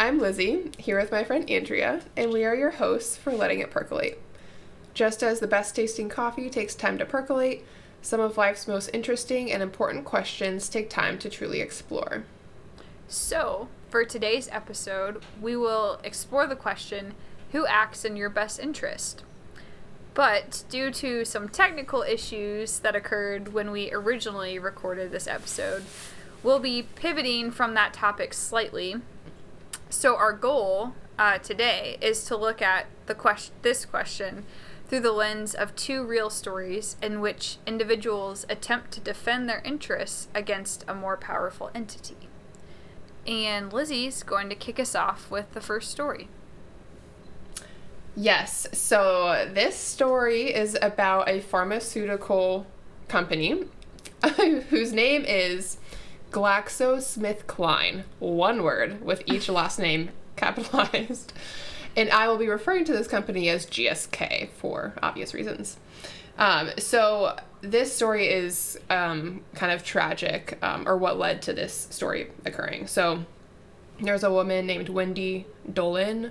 I'm Lizzie, here with my friend Andrea, and we are your hosts for Letting It Percolate. Just as the best tasting coffee takes time to percolate, some of life's most interesting and important questions take time to truly explore. So, for today's episode, we will explore the question who acts in your best interest? But due to some technical issues that occurred when we originally recorded this episode, we'll be pivoting from that topic slightly so our goal uh, today is to look at the question, this question, through the lens of two real stories in which individuals attempt to defend their interests against a more powerful entity. And Lizzie's going to kick us off with the first story. Yes, so this story is about a pharmaceutical company whose name is GlaxoSmithKline, one word with each last name capitalized. And I will be referring to this company as GSK for obvious reasons. Um, so this story is um, kind of tragic, um, or what led to this story occurring. So there's a woman named Wendy Dolin,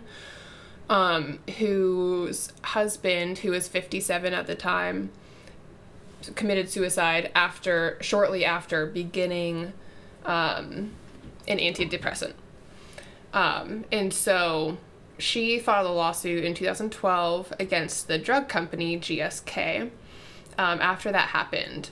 um, whose husband, who was 57 at the time, committed suicide after shortly after beginning um, an antidepressant. Um, and so she filed a lawsuit in 2012 against the drug company GSK um, after that happened.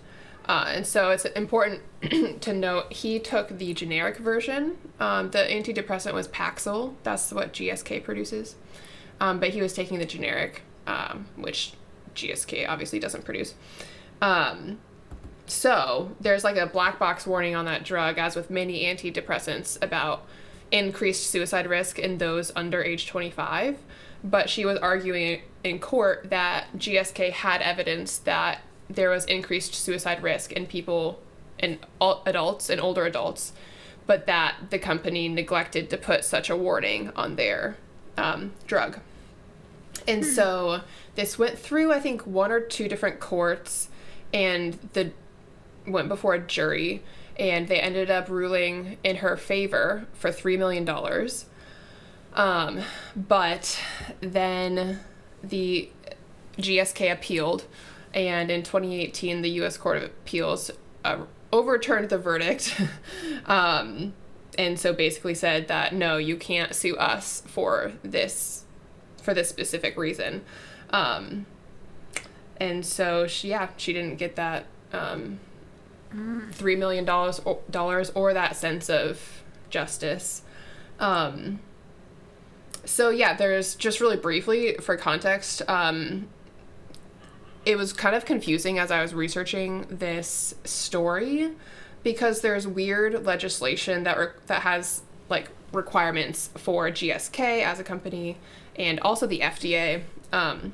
Uh, and so it's important to note he took the generic version. Um, the antidepressant was Paxil, that's what GSK produces. Um, but he was taking the generic, um, which GSK obviously doesn't produce. Um, so there's like a black box warning on that drug, as with many antidepressants, about increased suicide risk in those under age 25. But she was arguing in court that GSK had evidence that there was increased suicide risk in people, in adults and older adults, but that the company neglected to put such a warning on their um, drug. And hmm. so this went through, I think, one or two different courts, and the went before a jury and they ended up ruling in her favor for $3 million. Um, but then the GSK appealed, and in 2018, the U.S. Court of Appeals uh, overturned the verdict. um, and so basically said that no, you can't sue us for this for this specific reason. Um, and so she, yeah, she didn't get that um, three million dollars dollars or that sense of justice. Um, so yeah, there's just really briefly for context. Um, it was kind of confusing as I was researching this story because there's weird legislation that re- that has like requirements for GSK as a company and also the FDA. Um,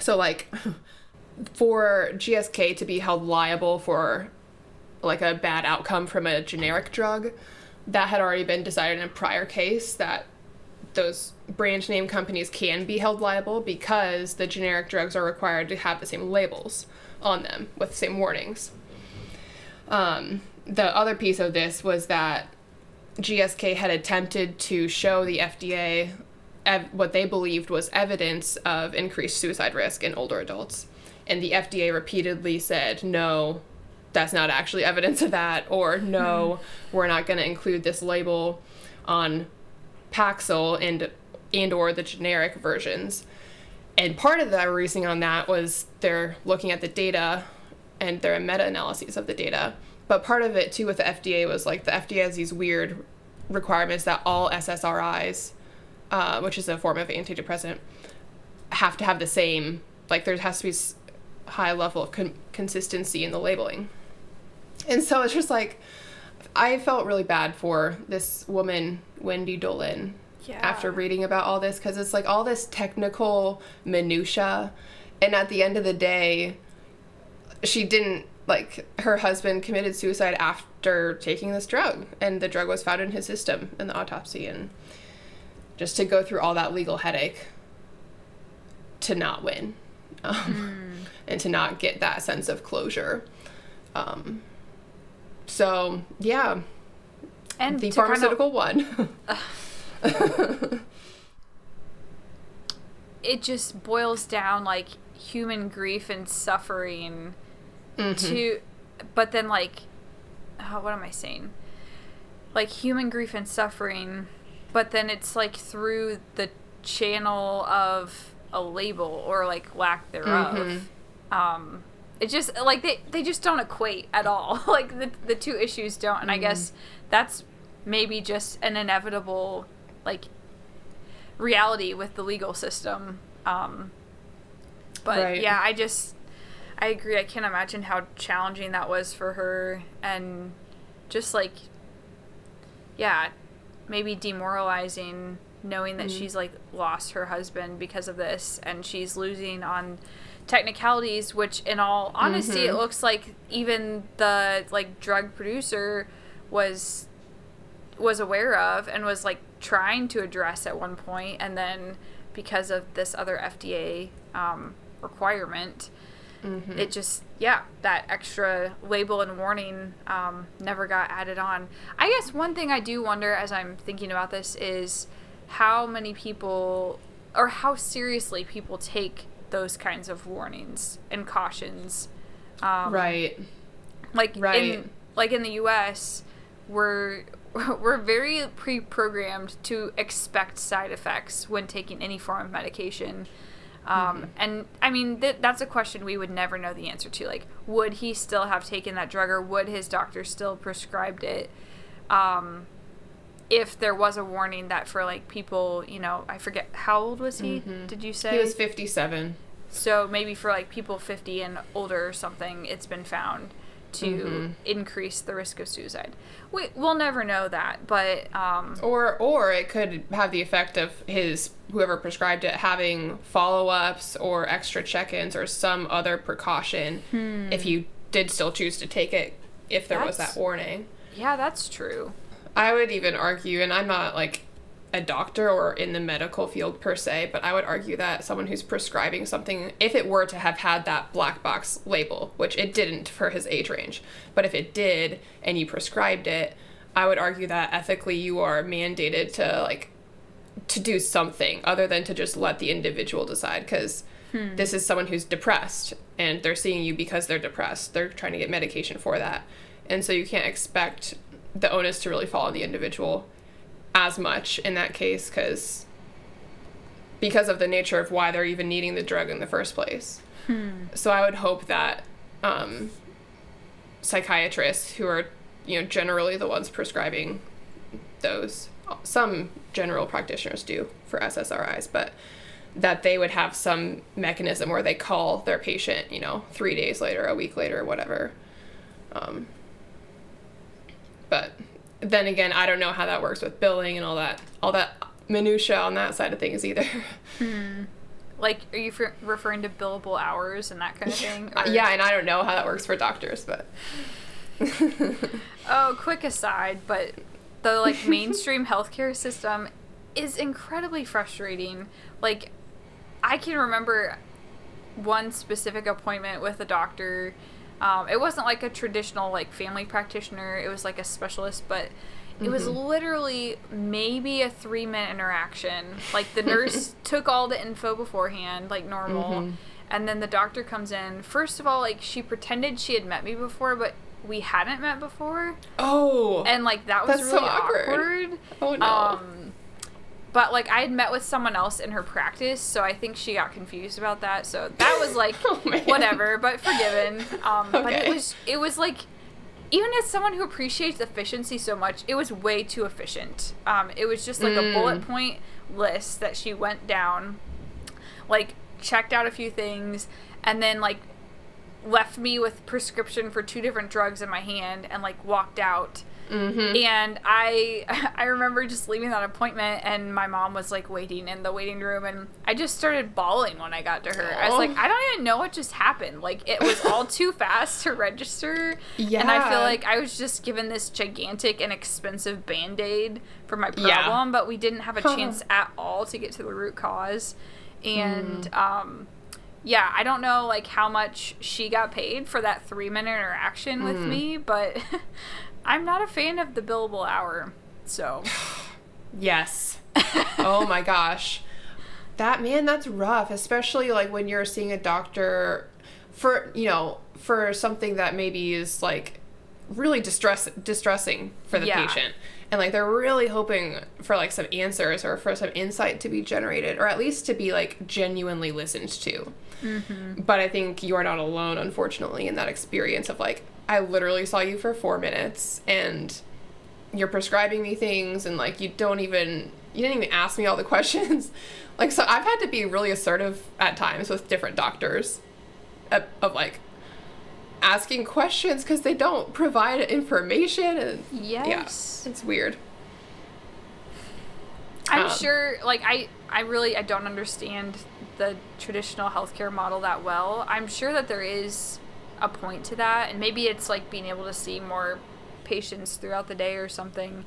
so like for GSK to be held liable for like a bad outcome from a generic drug that had already been decided in a prior case that those brand name companies can be held liable because the generic drugs are required to have the same labels on them with the same warnings. Um, the other piece of this was that GSK had attempted to show the FDA ev- what they believed was evidence of increased suicide risk in older adults. And the FDA repeatedly said, no, that's not actually evidence of that, or no, mm-hmm. we're not going to include this label on Paxil and and or the generic versions. And part of the reasoning on that was they're looking at the data and they're meta analyses of the data. But part of it too with the FDA was like the FDA has these weird requirements that all SSRIs, uh, which is a form of antidepressant, have to have the same like there has to be a high level of con- consistency in the labeling. And so it's just like, I felt really bad for this woman, Wendy Dolin, yeah. after reading about all this, because it's like all this technical minutia. And at the end of the day, she didn't, like, her husband committed suicide after taking this drug, and the drug was found in his system in the autopsy. And just to go through all that legal headache to not win um, mm. and to not get that sense of closure. Um, so yeah, and the pharmaceutical kind of, one. it just boils down like human grief and suffering to but then like oh, what am i saying? Like human grief and suffering but then it's like through the channel of a label or like lack thereof. Um it just like they they just don't equate at all. Like the the two issues don't and i guess that's maybe just an inevitable like reality with the legal system um but Right. yeah i just i agree i can't imagine how challenging that was for her and just like yeah maybe demoralizing knowing that she's like lost her husband because of this and she's losing on technicalities which in all honesty it looks like even the like drug producer was was aware of and was like trying to address at one point and then because of this other FDA um, requirement it just yeah that extra label and warning um, never got added on. I guess one thing i do wonder as i'm thinking about this is how many people or how seriously people take those kinds of warnings and cautions. Um, right. like Right. in like in the US we're we're very pre-programmed to expect side effects when taking any form of medication. Um, and I mean th- that's a question we would never know the answer to. Like would he still have taken that drug or would his doctor still prescribed it? Um, if there was a warning that for like people you know I forget how old was he did you say He was 57. so maybe for like people 50 and older or something, it's been found to Mm-hmm. increase the risk of suicide. We we'll never know that, but um, Or or it could have the effect of his whoever prescribed it having follow-ups or extra check-ins or some other precaution if you did still choose to take it if there was that warning. yeah, that's true. I would even argue and I'm not like a doctor or in the medical field per se, but I would argue that someone who's prescribing something, if it were to have had that black box label, which it didn't for his age range, but if it did and you prescribed it, I would argue that ethically you are mandated to like to do something other than to just let the individual decide because hmm. this is someone who's depressed and they're seeing you because they're depressed. They're trying to get medication for that. And so you can't expect the onus to really fall on the individual as much in that case because because of the nature of why they're even needing the drug in the first place. So I would hope that um, psychiatrists who are you know generally the ones prescribing those some general practitioners do for SSRIs, but that they would have some mechanism where they call their patient, you know, three days later, a week later, whatever. Um, but then again, I don't know how that works with billing and all that, all that minutia on that side of things either. Like, are you f- referring to billable hours and that kind of thing? Uh, or- yeah, and I don't know how that works for doctors, but Oh, quick aside, but the like mainstream healthcare system is incredibly frustrating. Like I can remember one specific appointment with a doctor. Um, it wasn't like a traditional like family practitioner. It was like a specialist, but it was literally maybe a three minute interaction. Like the nurse took all the info beforehand, like normal, and then the doctor comes in. First of all, like she pretended she had met me before, but we hadn't met before, oh, and like that was That's so really awkward. awkward. oh no, Um, but like I had met with someone else in her practice, so I think she got confused about that. So that was like Oh, whatever, but forgiven. Um, But it was it was like even as someone who appreciates efficiency so much, it was way too efficient. Um, it was just like a Mm. bullet point list that she went down, like checked out a few things, and then like left me with prescription for two different drugs in my hand and like walked out. Mm-hmm. And I I remember just leaving that appointment and my mom was like waiting in the waiting room and I just started bawling when I got to her. I was like, I don't even know what just happened. Like it was all too fast to register. Yeah. And I feel like I was just given this gigantic and expensive band-aid for my Yeah. problem, but we didn't have a chance at all to get to the root cause. And Mm. um yeah, I don't know like how much she got paid for that three minute interaction with Mm. me, but I'm not a fan of the billable hour. So Yes. oh my gosh. That man, that's rough, especially like when you're seeing a doctor for, you know, for something that maybe is like really distress distressing for the Yeah. patient. And like they're really hoping for like some answers or for some insight to be generated or at least to be like genuinely listened to. Mm-hmm. But I think you are not alone, unfortunately, in that experience of like, I literally saw you for four minutes and you're prescribing me things and like you don't even you didn't even ask me all the questions like so i've had to be really assertive at times with different doctors of, of like asking questions because they don't provide information and Yes. yeah it's weird I'm Um, sure like I I really I don't understand the traditional healthcare model that well. I'm sure that there is a point to that and maybe it's like being able to see more patients throughout the day or something.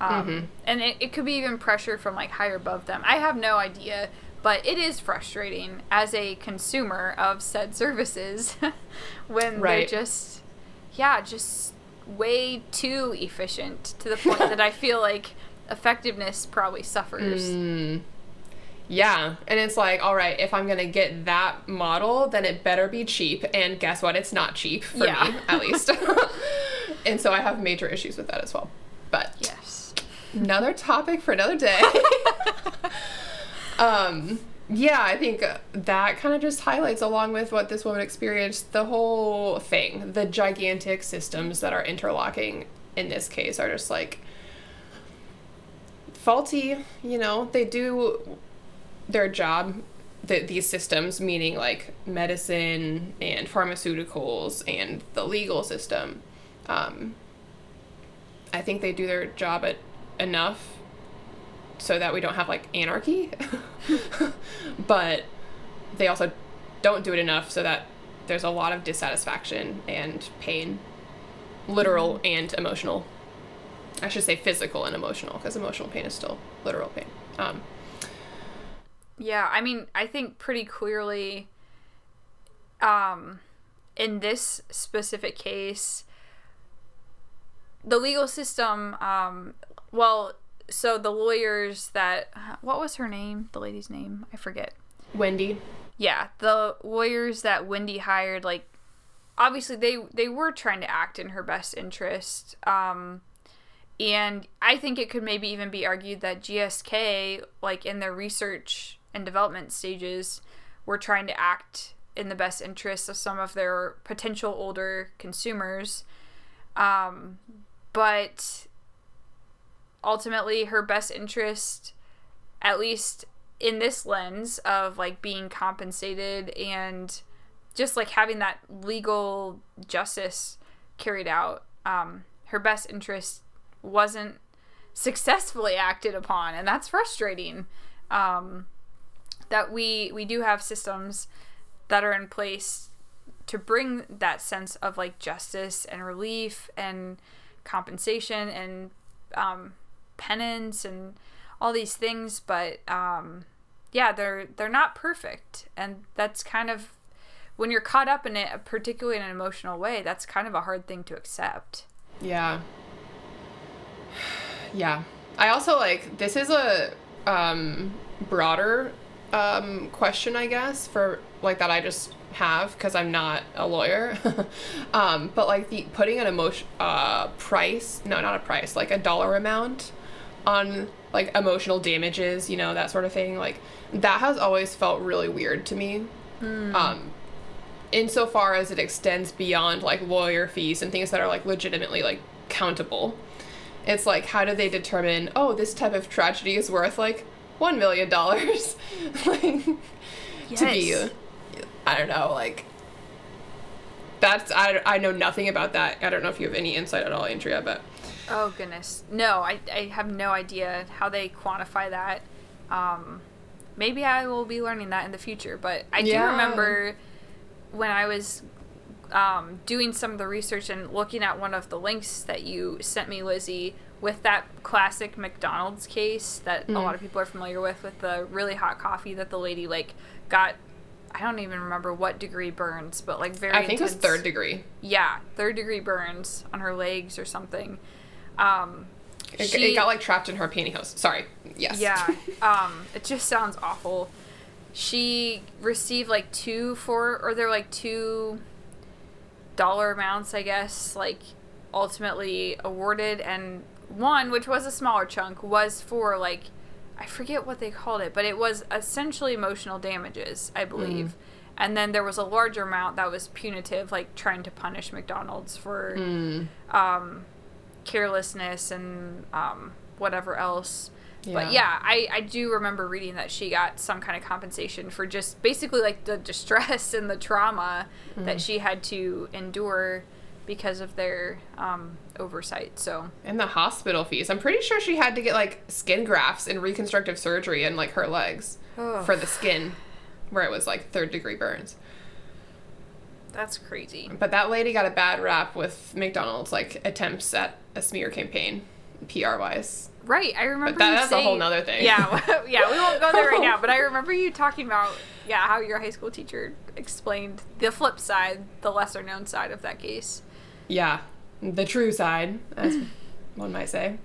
Um, Mhm. and it, it could be even pressure from like higher above them. I have no idea, but it is frustrating as a consumer of said services when Right. they're just yeah, just way too efficient to the point that I feel like effectiveness probably suffers. Mm. yeah and it's like all right if i'm gonna get that model then it better be cheap and guess what it's not cheap for Yeah. me at least and so i have major issues with that as well but Yes. another topic for another day. Um, yeah, I think that kind of just highlights, along with what this woman experienced, the whole thing. The gigantic systems that are interlocking in this case are just like faulty. You know, they do their job. The, these systems, meaning like medicine and pharmaceuticals and the legal system, um, I think they do their job at enough so that we don't have like anarchy. but they also don't do it enough so that there's a lot of dissatisfaction and pain, literal and emotional. I should say physical and emotional because emotional pain is still literal pain. Um, Yeah, I mean, I think pretty clearly um in this specific case the legal system um well, so the lawyers that what was her name? The lady's name? I forget. Wendy. Yeah, the lawyers that Wendy hired, like, obviously they they were trying to act in her best interest. Um, and I think it could maybe even be argued that GSK, like in their research and development stages, were trying to act in the best interests of some of their potential older consumers. Um, but ultimately, her best interest, at least in this lens of like being compensated and just like having that legal justice carried out um, her best interest wasn't successfully acted upon and that's frustrating um, that we we do have systems that are in place to bring that sense of like justice and relief and compensation and um, penance and all these things but um, yeah they're they're not perfect and that's kind of when you're caught up in it particularly in an emotional way that's kind of a hard thing to accept Yeah. Yeah. I also like this is a um broader um question I guess for like that I just have because I'm not a lawyer. um but like the putting an emotion uh price, no not a price, like a dollar amount on like emotional damages, you know, that sort of thing. Like that has always felt really weird to me. Um insofar as it extends beyond like lawyer fees and things that are like legitimately like countable. It's like how do they determine, oh, this type of tragedy is worth like 1 million dollars? like to be I don't know, like that's I, I know nothing about that. I don't know if you have any insight at all, Andrea, but oh goodness no I, I have no idea how they quantify that um, maybe i will be learning that in the future but i do remember when i was um, doing some of the research and looking at one of the links that you sent me lizzie with that classic mcdonald's case that a lot of people are familiar with with the really hot coffee that the lady like got i don't even remember what degree burns but like very I think it was intense- third degree. yeah, third degree burns on her legs or something. Um, It, She- it got like trapped in her pantyhose. Sorry. Yes. Yeah. Um, it just sounds awful. She received like two for, or they're like two dollar amounts, I guess, like ultimately awarded, and one, which was a smaller chunk, was for like, I forget what they called it, but it was essentially emotional damages, I believe. And then there was a larger amount that was punitive, like trying to punish McDonald's for Mm. um, carelessness and um, whatever else. But Yeah. yeah, I, I do remember reading that she got some kind of compensation for just basically like the distress and the trauma Mm. that she had to endure because of their um, oversight. So And the hospital fees. I'm pretty sure she had to get like skin grafts and reconstructive surgery in like her legs Ugh. for the skin, where it was like third degree burns. That's crazy. But that lady got a bad rap with McDonald's like attempts at a smear campaign, PR wise. Right, I remember. that- you that's a whole saying- nother thing. Yeah, yeah, we won't go there right now. But I remember you talking about yeah how your high school teacher explained the flip side, the lesser known side of that case. Yeah, the true side, as one might say.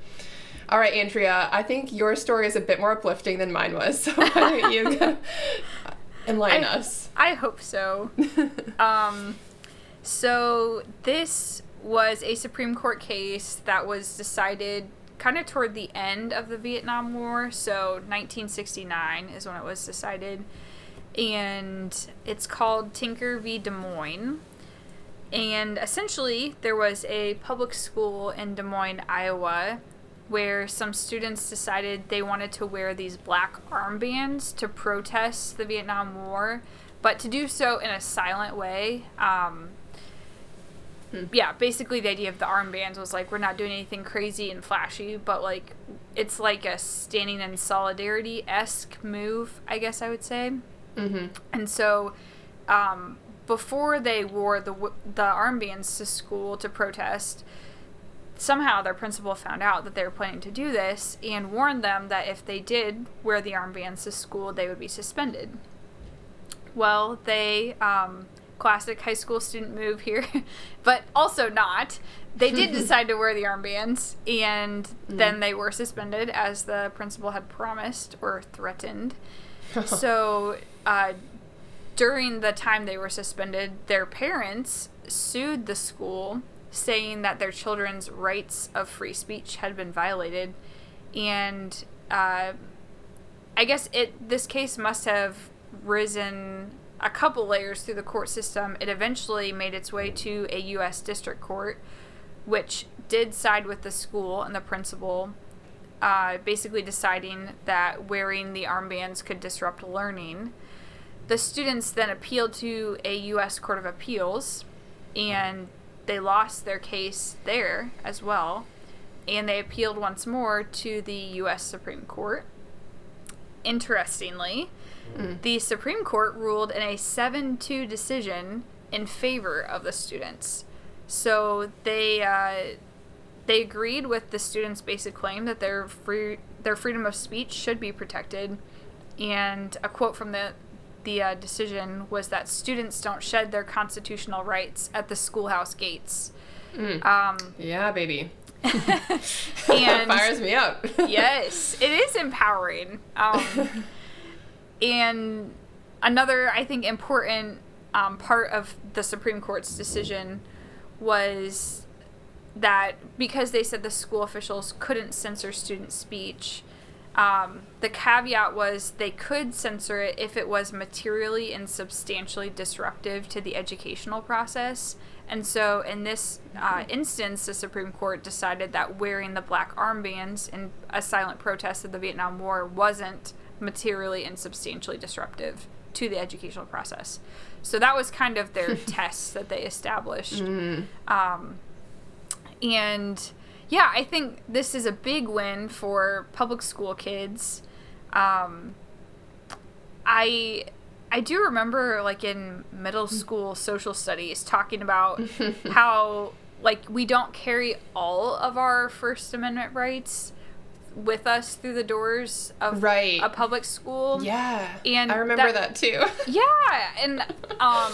All right, Andrea, I think your story is a bit more uplifting than mine was. So why don't you go- enlighten I- us? I hope so. Um, so this was a Supreme Court case that was decided kind of toward the end of the Vietnam War. So 1969 is when it was decided, and it's called Tinker v. Des Moines. And essentially, there was a public school in Des Moines, Iowa, where some students decided they wanted to wear these black armbands to protest the Vietnam War, but to do so in a silent way. Um, Yeah, basically, the idea of the armbands was like, we're not doing anything crazy and flashy, but like, it's like a standing in solidarity esque move, I guess I would say. Mm-hmm. And so, um, before they wore the the armbands to school to protest, somehow their principal found out that they were planning to do this and warned them that if they did wear the armbands to school, they would be suspended. Well, they um, classic high school student move here, but also not. They did decide to wear the armbands, and then they were suspended as the principal had promised or threatened so uh, during the time they were suspended, their parents sued the school, saying that their children's rights of free speech had been violated, and uh, I guess it this case must have risen a couple layers through the court system. It eventually made its way to a U.S. district court, which did side with the school and the principal uh, basically deciding that wearing the armbands could disrupt learning. The students then appealed to a U.S. Court of Appeals, and they lost their case there as well. And they appealed once more to the U.S. Supreme Court. Interestingly, the Supreme Court ruled in a 7 2 decision in favor of the students. So they uh, they agreed with the students' basic claim that their free their freedom of speech should be protected, and a quote from the the uh, decision was that students don't shed their constitutional rights at the schoolhouse gates. Um, Yeah, baby. and Fires me up. yes, it is empowering. Um, and another, I think, important um, part of the Supreme Court's decision was that because they said the school officials couldn't censor student speech, um, the caveat was they could censor it if it was materially and substantially disruptive to the educational process. And so, in this uh, instance, the Supreme Court decided that wearing the black armbands in a silent protest of the Vietnam War wasn't materially and substantially disruptive to the educational process. So that was kind of their test that they established. Um, and yeah, I think this is a big win for public school kids. Um, I I do remember like in middle school social studies talking about how like we don't carry all of our First Amendment rights with us through the doors of Right. a public school. Yeah. And I remember that- that, too. Yeah, and um,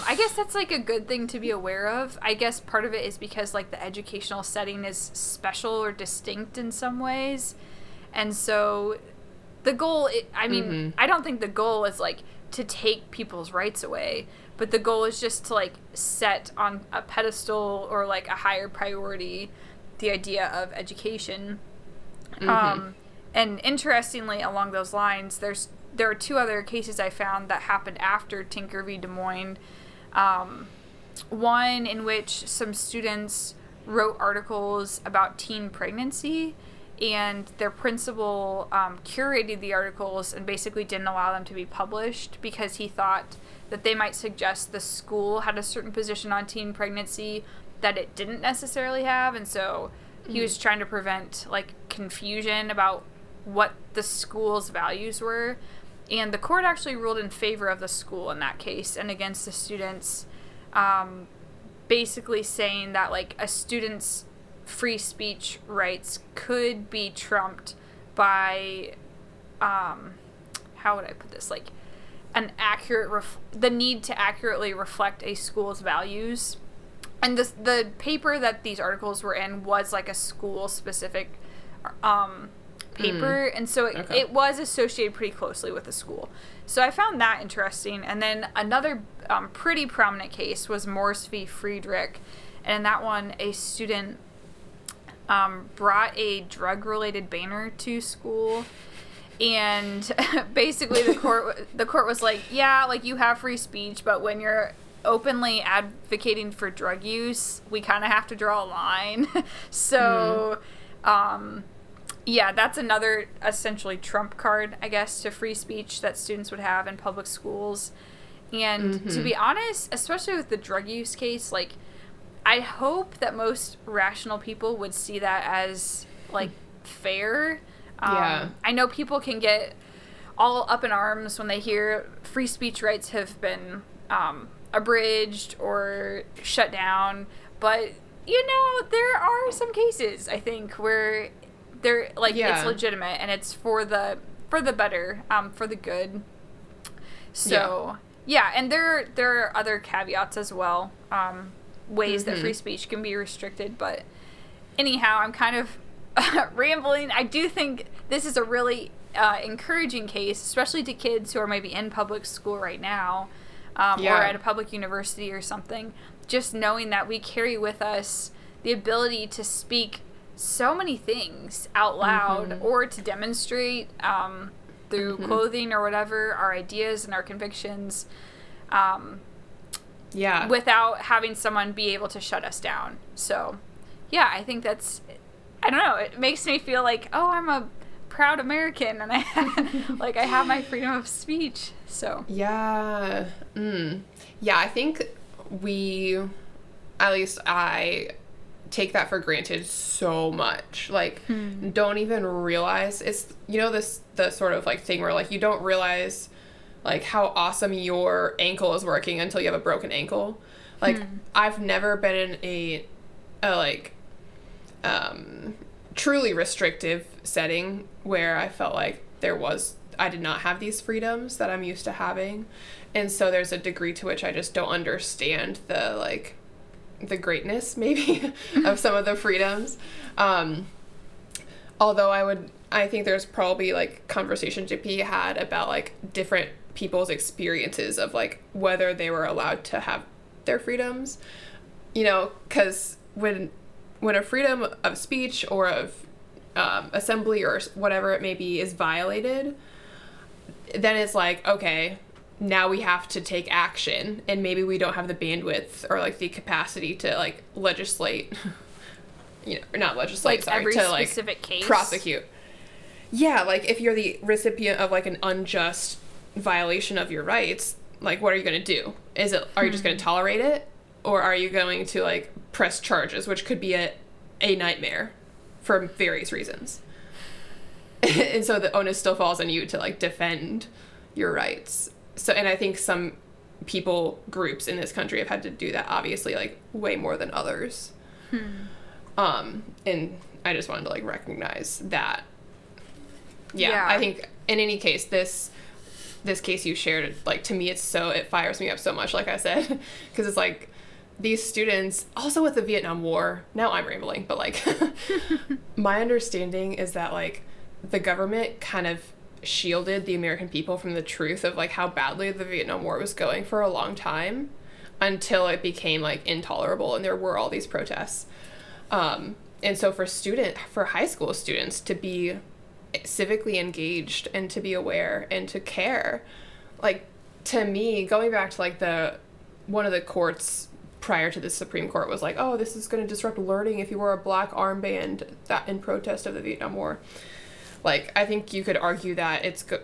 I guess that's like a good thing to be aware of. I guess part of it is because like the educational setting is special or distinct in some ways, and so the goal. i mean, Mhm. I don't think the goal is like to take people's rights away, but the goal is just to like set on a pedestal or like a higher priority the idea of education. Um, and interestingly, along those lines, there's there are two other cases I found that happened after Tinker v. Des Moines. Um, one in which some students wrote articles about teen pregnancy, and their principal um, curated the articles and basically didn't allow them to be published because he thought that they might suggest the school had a certain position on teen pregnancy that it didn't necessarily have, and so he was trying to prevent like confusion about what the school's values were. And the court actually ruled in favor of the school in that case and against the students, um, basically saying that like a student's free speech rights could be trumped by, um, how would I put this? Like an accurate, ref- the need to accurately reflect a school's values and this the paper that these articles were in was like a school specific um, paper. And so it, Okay. it was associated pretty closely with the school. So i found that interesting. And then another um, pretty prominent case was morse v. Frederick. And in that one a student um, brought a drug related banner to school. And basically the court the court was like yeah like you have free speech but when you're openly advocating for drug use we kind of have to draw a line. So um yeah that's another essentially trump card i guess to free speech that students would have in public schools. And to be honest especially with the drug use case like i hope that most rational people would see that as like fair. Um, Yeah. i know people can get all up in arms when they hear free speech rights have been um, abridged or shut down. But you know, there are some cases I think where they're like Yeah. it's legitimate and it's for the for the better, um, for the good. So yeah, and there there are other caveats as well, um, ways that Mhm. free speech can be restricted. But anyhow, I'm kind of rambling. I do think this is a really uh, encouraging case, especially to kids who are maybe in public school right now, um, Yeah. or at a public university or something. Just knowing that we carry with us the ability to speak so many things out loud Mhm. or to demonstrate um, through Mhm. clothing or whatever our ideas and our convictions um, Yeah. without having someone be able to shut us down. So, yeah, I think that's I don't know, it makes me feel like, oh, I'm a proud American and I have, like I have my freedom of speech. So, Yeah. Mm. Yeah, I think we, at least I, take that for granted so much. Like, don't even realize it's, you know, this, the sort of like thing where like you don't realize like how awesome your ankle is working until you have a broken ankle. Like, I've never been in a, a like, um, truly restrictive setting where I felt like there was I did not have these freedoms that I'm used to having. And so there's a degree to which I just don't understand the like the greatness maybe of some of the freedoms. Um although I would I think there's probably like conversation to be had about like different people's experiences of like whether they were allowed to have their freedoms. You know, cuz when when a freedom of speech or of um, assembly or whatever it may be is violated, then it's like, okay, now we have to take action, and maybe we don't have the bandwidth or like the capacity to like legislate, you know, or not legislate, like sorry, every to like case. prosecute. Yeah, like if you're the recipient of like an unjust violation of your rights, like what are you going to do? Is it are you just going to tolerate it or are you going to like press charges which could be a a nightmare for various reasons. and so the onus still falls on you to like defend your rights. So and I think some people groups in this country have had to do that obviously like way more than others. Um and I just wanted to like recognize that yeah, Yeah. I think in any case, this this case you shared, like to me, it's so it fires me up so much. Like I said, because it's like these students, also with the Vietnam War. Now I'm rambling, but like my understanding is that like the government kind of shielded the American people from the truth of like how badly the Vietnam War was going for a long time until it became like intolerable and there were all these protests. Um, and so for student for high school students to be civically engaged and to be aware and to care like to me going back to like the one of the courts prior to the supreme court was like oh this is going to disrupt learning if you wear a black armband that in protest of the vietnam war like i think you could argue that it's go-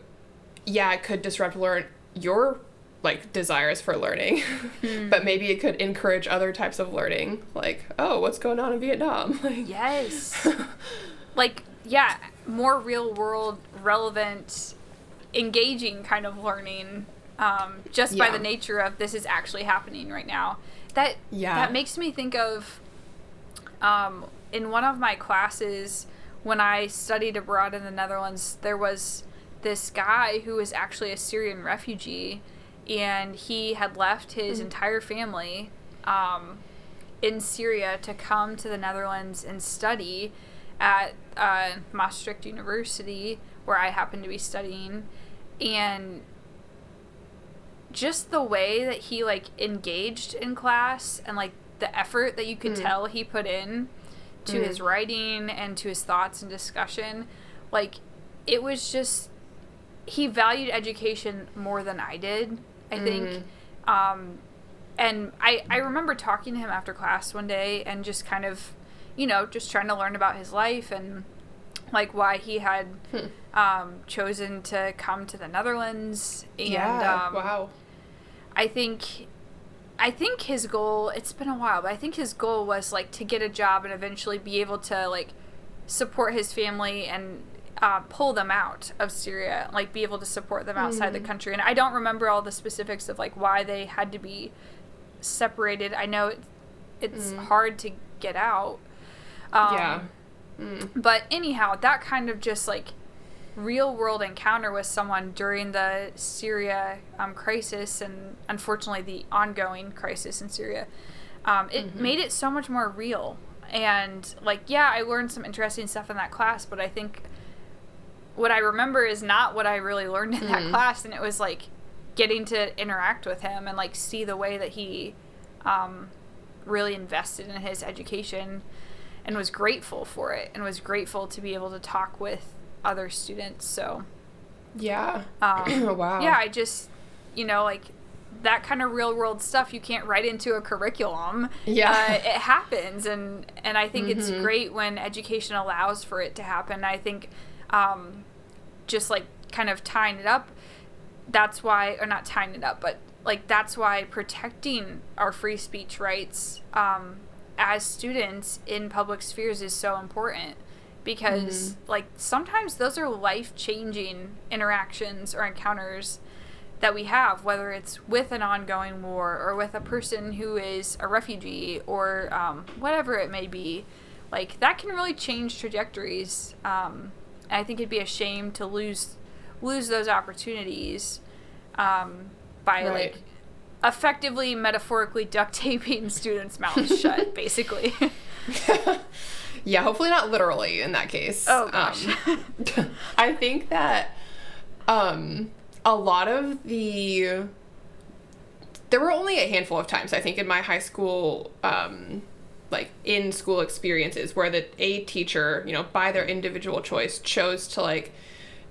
yeah it could disrupt learn your like desires for learning but maybe it could encourage other types of learning like oh what's going on in vietnam like Yes. like, yeah, more real world, relevant, engaging kind of learning um, just by the nature of this is actually happening right now. That Yeah. that makes me think of um, in one of my classes when I studied abroad in the Netherlands, there was this guy who was actually a Syrian refugee, and he had left his entire family um, in Syria to come to the Netherlands and study at uh, Maastricht University, where I happened to be studying, and just the way that he like engaged in class and like the effort that you could tell he put in to his writing and to his thoughts and discussion like it was just he valued education more than I did I think. Um and I I remember talking to him after class one day and just kind of you know just trying to learn about his life and like why he had um, chosen to come to the Netherlands and yeah um, wow I think I think his goal it's been a while, but I think his goal was like to get a job and eventually be able to like support his family and uh, pull them out of Syria, like be able to support them outside the country. And I don't remember all the specifics of like why they had to be separated. I know it, it's hard to get out. Um, yeah but anyhow, that kind of just like real world encounter with someone during the Syria um, crisis and unfortunately the ongoing crisis in Syria, um, it made it so much more real. And like, yeah, I learned some interesting stuff in that class, but I think what I remember is not what I really learned in that class. And it was like getting to interact with him and like see the way that he um, really invested in his education and was grateful for it and was grateful to be able to talk with other students. So, yeah um, wow yeah, I just, you know, like that kind of real world stuff you can't write into a curriculum. Yeah. Uh, it happens. And, and I think it's great when education allows for it to happen. I think um, just like kind of tying it up, that's why, or not tying it up, but like that's why protecting our free speech rights um, as students in public spheres is so important because like sometimes those are life-changing interactions or encounters that we have whether it's with an ongoing war or with a person who is a refugee or um, whatever it may be like that can really change trajectories um, i think it'd be a shame to lose lose those opportunities um, by Right. like effectively metaphorically duct taping students' mouths shut, basically. yeah hopefully not literally in that case. Oh, gosh. um, i think that um a lot of the there were only a handful of times i think in my high school um like in school experiences where the a teacher you know by their individual choice chose to like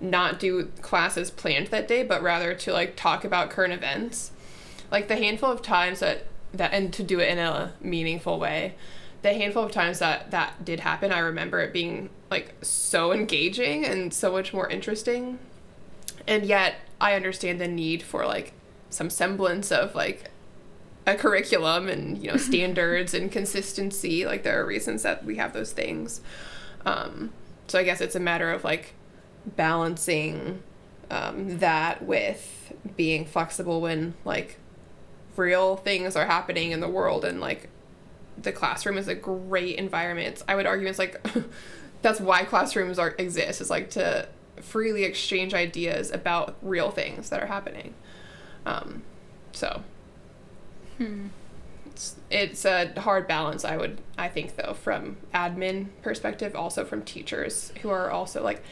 not do classes planned that day but rather to like talk about current events. Like the handful of times that that and to do it in a meaningful way the handful of times that that did happen i remember it being like so engaging and so much more interesting. And yet i understand the need for like some semblance of like a curriculum and you know standards and consistency. Like there are reasons that we have those things. Um, so i guess it's a matter of like balancing um, that with being flexible when like real things are happening in the world and like the classroom is a great environment. It's- I would argue it's like that's why classrooms are exist is like to freely exchange ideas about real things that are happening. Um, so Hmm. it's it's a hard balance. I would I think though from admin perspective, also from teachers who are also like,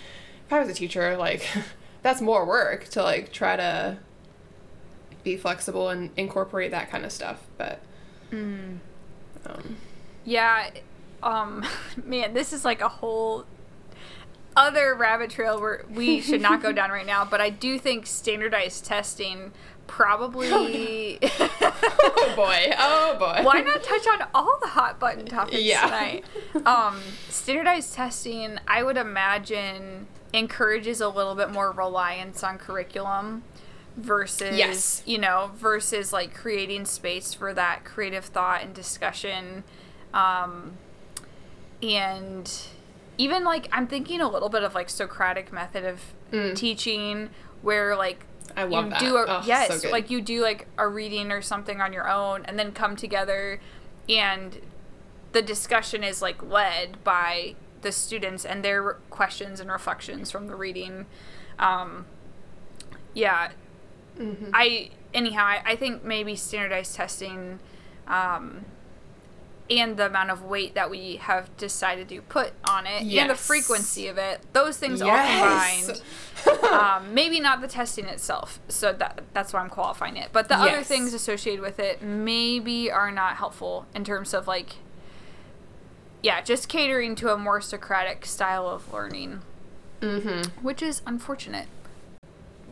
if I was a teacher, like that's more work to like try to be flexible and incorporate that kind of stuff. But Mm. Um, Yeah, um, man, this is like a whole other rabbit trail where we should not go down right now. But I do think standardized testing probably. oh boy, oh boy. Why not touch on all the hot button topics Yeah. tonight? Um, standardized testing, I would imagine, encourages a little bit more reliance on curriculum versus Yes. you know versus like creating space for that creative thought and discussion um and even like i'm thinking a little bit of like socratic method of Mm. teaching where like I love you that. do a, Oh, yes good. like you do like a reading or something on your own and then come together and the discussion is like led by the students and their questions and reflections from the reading um yeah Mhm. i anyhow I, I think maybe standardized testing um and the amount of weight that we have decided to put on it and the frequency of it those things Yes. all combined um, maybe not the testing itself so that that's why i'm qualifying it but the other things associated with it maybe are not helpful in terms of like yeah just catering to a more socratic style of learning Mhm. which is unfortunate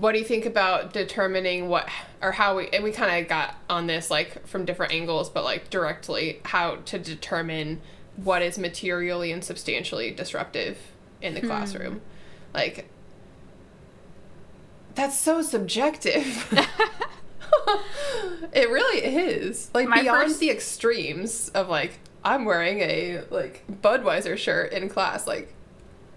what do you think about determining what or how we and we kind of got on this like from different angles but like directly how to determine what is materially and substantially disruptive in the hmm. classroom? Like that's so subjective. It really is. Like My beyond first- the extremes of like i'm wearing a like budweiser shirt in class like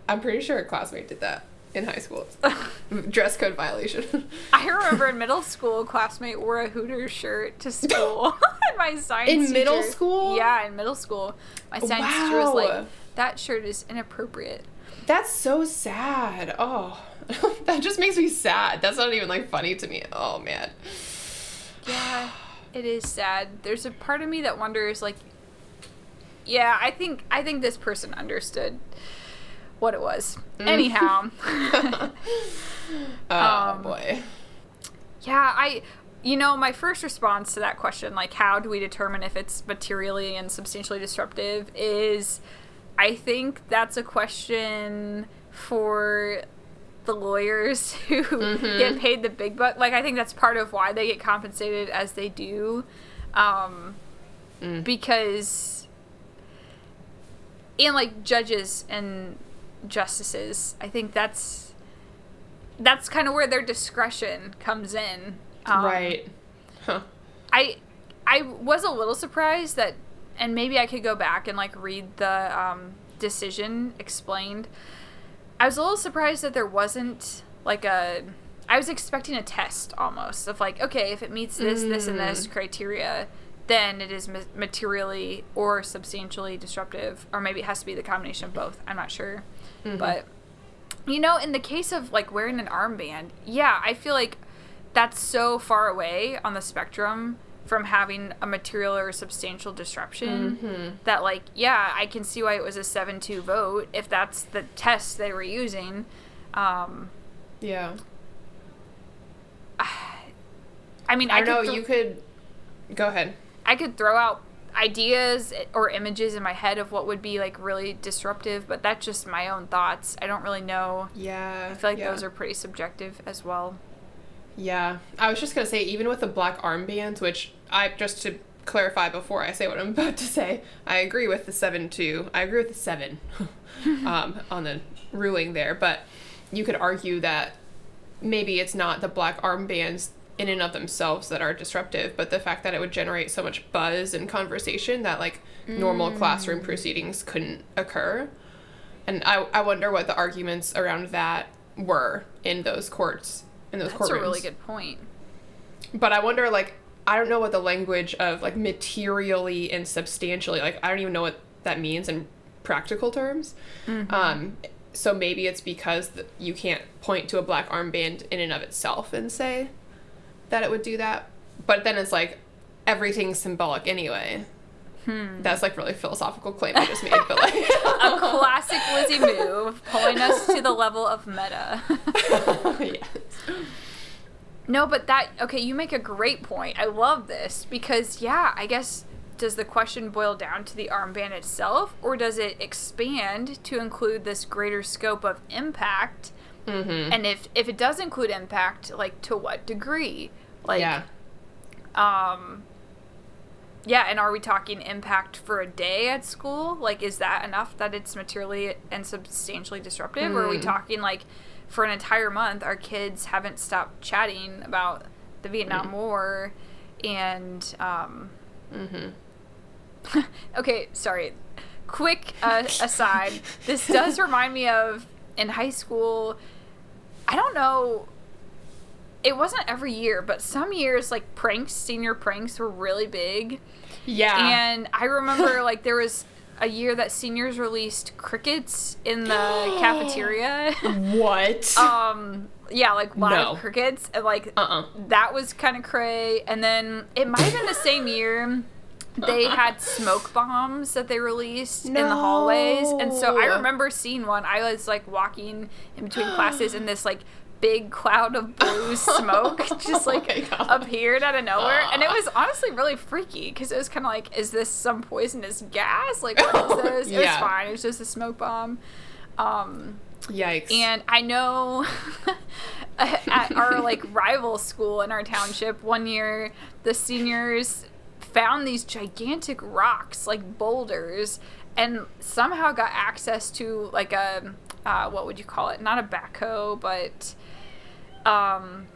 i'm pretty sure a classmate did that in high school dress code violation I remember in middle school, a classmate wore a Hooters shirt to school. and my science In middle school? Yeah, in middle school. My science teacher was like, that shirt is inappropriate. that's so sad oh that just makes me sad that's not even like funny to me oh man Yeah, it is sad. There's a part of me that wonders, like, yeah, I think I think this person understood what it was. Mm. Anyhow, oh Um, boy yeah, I, you know, my first response to that question, like, how do we determine if it's materially and substantially disruptive, is I think that's a question for the lawyers who Mhm. get paid the big buck. Like, I think that's part of why they get compensated as they do. Um, Mm. because and like judges and justices. I think that's that's kind of where their discretion comes in. Um, right. Huh. I i was a little surprised that and maybe i could go back and like read the um, decision explained. I was a little surprised that there wasn't like a i was expecting a test almost of like okay if it meets this this and this criteria then it is ma- materially or substantially disruptive or maybe it has to be the combination of both. I'm not sure Mhm. but you know in the case of like wearing an armband yeah i feel like that's so far away on the spectrum from having a material or substantial disruption Mhm. that like yeah i can see why it was a 7-2 vote if that's the test they were using um yeah i mean i i, know thro- you could go ahead i could throw out ideas or images in my head of what would be like really disruptive but that's just my own thoughts i don't really know yeah i feel like yeah. those are pretty subjective as well Yeah, I was just gonna say, even with the black armbands, which I just to clarify before I say what I'm about to say, I agree with the seven two. I agree with the seven um, on the ruling there, but you could argue that maybe it's not the black armbands in and of themselves that are disruptive, but the fact that it would generate so much buzz and conversation that like normal classroom proceedings couldn't occur. And I, I wonder what the arguments around that were in those courts in those courts. that's courtrooms. a really good point But I wonder, like, I don't know what the language of like materially and substantially, like, I don't even know what that means in practical terms. Mm-hmm. Um, so maybe it's because you can't point to a black armband in and of itself and say that it would do that. But then it's like everything's symbolic anyway. Hmm. That's like really philosophical claim I just made, but like A classic Lizzie move, pulling us to the level of meta. yes. No, but that okay, you make a great point. I love this because yeah, I guess does the question boil down to the armband itself or does it expand to include this greater scope of impact? Mm-hmm. And if if it does include impact, like to what degree? Like yeah. um yeah, and are we talking impact for a day at school? Like is that enough that it's materially and substantially disruptive or are we Mm. talking like for an entire month our kids haven't stopped chatting about the Vietnam War and um Mm-hmm. okay, sorry. Quick uh, aside. This does remind me of in high school. I don't know. It wasn't every year, but some years like pranks, senior pranks were really big. Yeah. And I remember like there was a year that seniors released crickets in the cafeteria. what? um yeah, like live No. crickets and like uh-uh. that was kind of cray. And then it might have been the same year they had smoke bombs that they released in the hallways. And so I remember seeing one. I was like walking in between classes and this like big cloud of blue smoke just Oh like my God. appeared out of nowhere. And it was honestly really freaky because it was kind of like, is this some poisonous gas? Like, what is this? It was fine. It was just a smoke bomb. Um, Yikes. and I know at our like rival school in our township, one year the seniors found these gigantic rocks, like boulders, and somehow got access to like a uh, what would you call it? Not a backhoe, but um.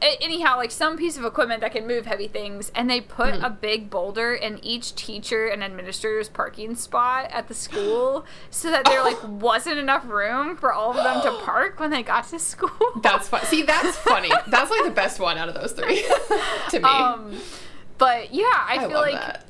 Anyhow, like some piece of equipment that can move heavy things, and they put Mhm. a big boulder in each teacher and administrator's parking spot at the school, so that there like wasn't enough room for all of them to park when they got to school. that's fun. See, that's funny. That's like the best one out of those three to me. um, but yeah, I, I feel like that.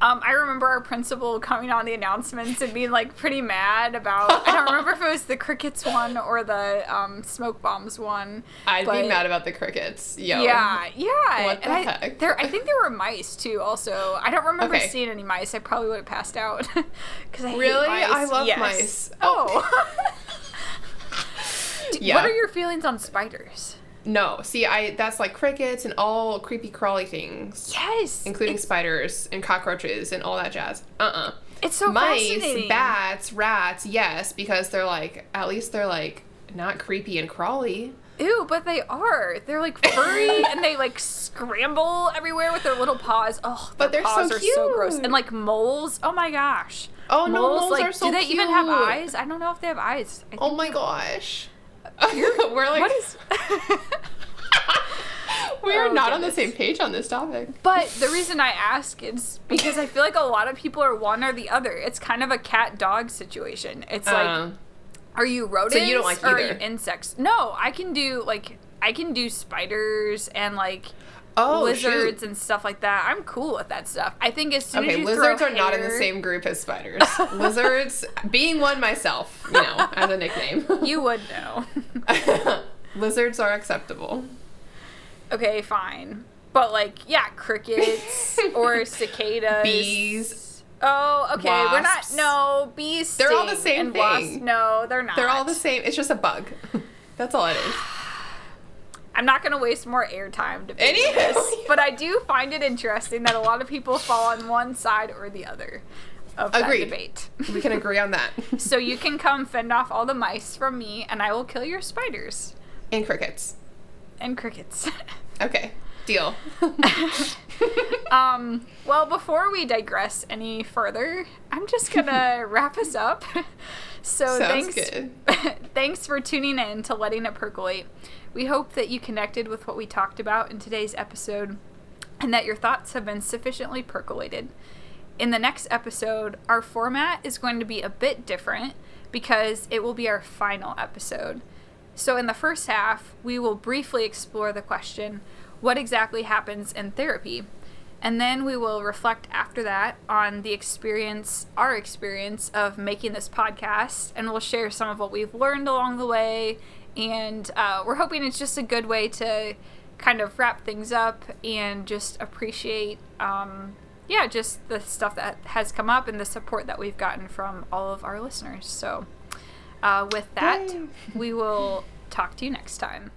Um, I remember our principal coming on the announcements and being like pretty mad about. I don't remember if it was the crickets one or the um, smoke bombs one. I'd but- be mad about the crickets. Yo. Yeah, yeah. What the and I, heck? There, I think there were mice too. Also, I don't remember Okay. seeing any mice. I probably would have passed out because I hate Really? I love Yes. mice. Oh. D- Yeah. What are your feelings on spiders? No. See, I that's like crickets and all creepy crawly things. Yes, Including spiders and cockroaches and all that jazz. Uh-uh. it's so Mice, bats, rats, yes, because they're like at least they're like not creepy and crawly. Ew, but they are. They're like furry and they like scramble everywhere with their little paws. Oh, But their they're so paws are so gross. And like moles. Oh my gosh. Oh no, moles like, are so gross. do they even have eyes? I don't know if they have eyes. I Oh my gosh. We're like what is? we are Oh, not on the same page on this topic. but the reason I ask is because I feel like a lot of people are one or the other. It's kind of a cat dog situation. It's like, Um, are you rodents you don't like or are you insects? No, I can do like I can do spiders and like oh, lizards shoot. and stuff like that. I'm cool with that stuff. I think as soon as Okay, you lizards are not in the same group as spiders. lizards, being one myself, you know, as a nickname. You would know. lizards are acceptable. okay, fine. But like, yeah, crickets or cicadas. Bees. Oh, okay. We're not. No, bees. They're all the same and wasps- thing. no, they're not. They're all the same. It's just a bug. That's all it is. I'm not going to waste more airtime debating Any- this, but I do find it interesting that a lot of people fall on one side or the other of Agreed. that debate. We can agree on that. So you can come fend off all the mice from me, and I will kill your spiders And crickets. and crickets. Okay, deal. um, well, before we digress any further, I'm just gonna wrap us up. So Sounds thanks, good. thanks for tuning in to letting it percolate. We hope that you connected with what we talked about in today's episode, and that your thoughts have been sufficiently percolated. In the next episode, our format is going to be a bit different because it will be our final episode. So, in the first half, we will briefly explore the question what exactly happens in therapy? And then we will reflect after that on the experience, our experience of making this podcast, and we'll share some of what we've learned along the way. And uh, we're hoping it's just a good way to kind of wrap things up and just appreciate, um, yeah, just the stuff that has come up and the support that we've gotten from all of our listeners. So, uh, with that, we will talk to you next time.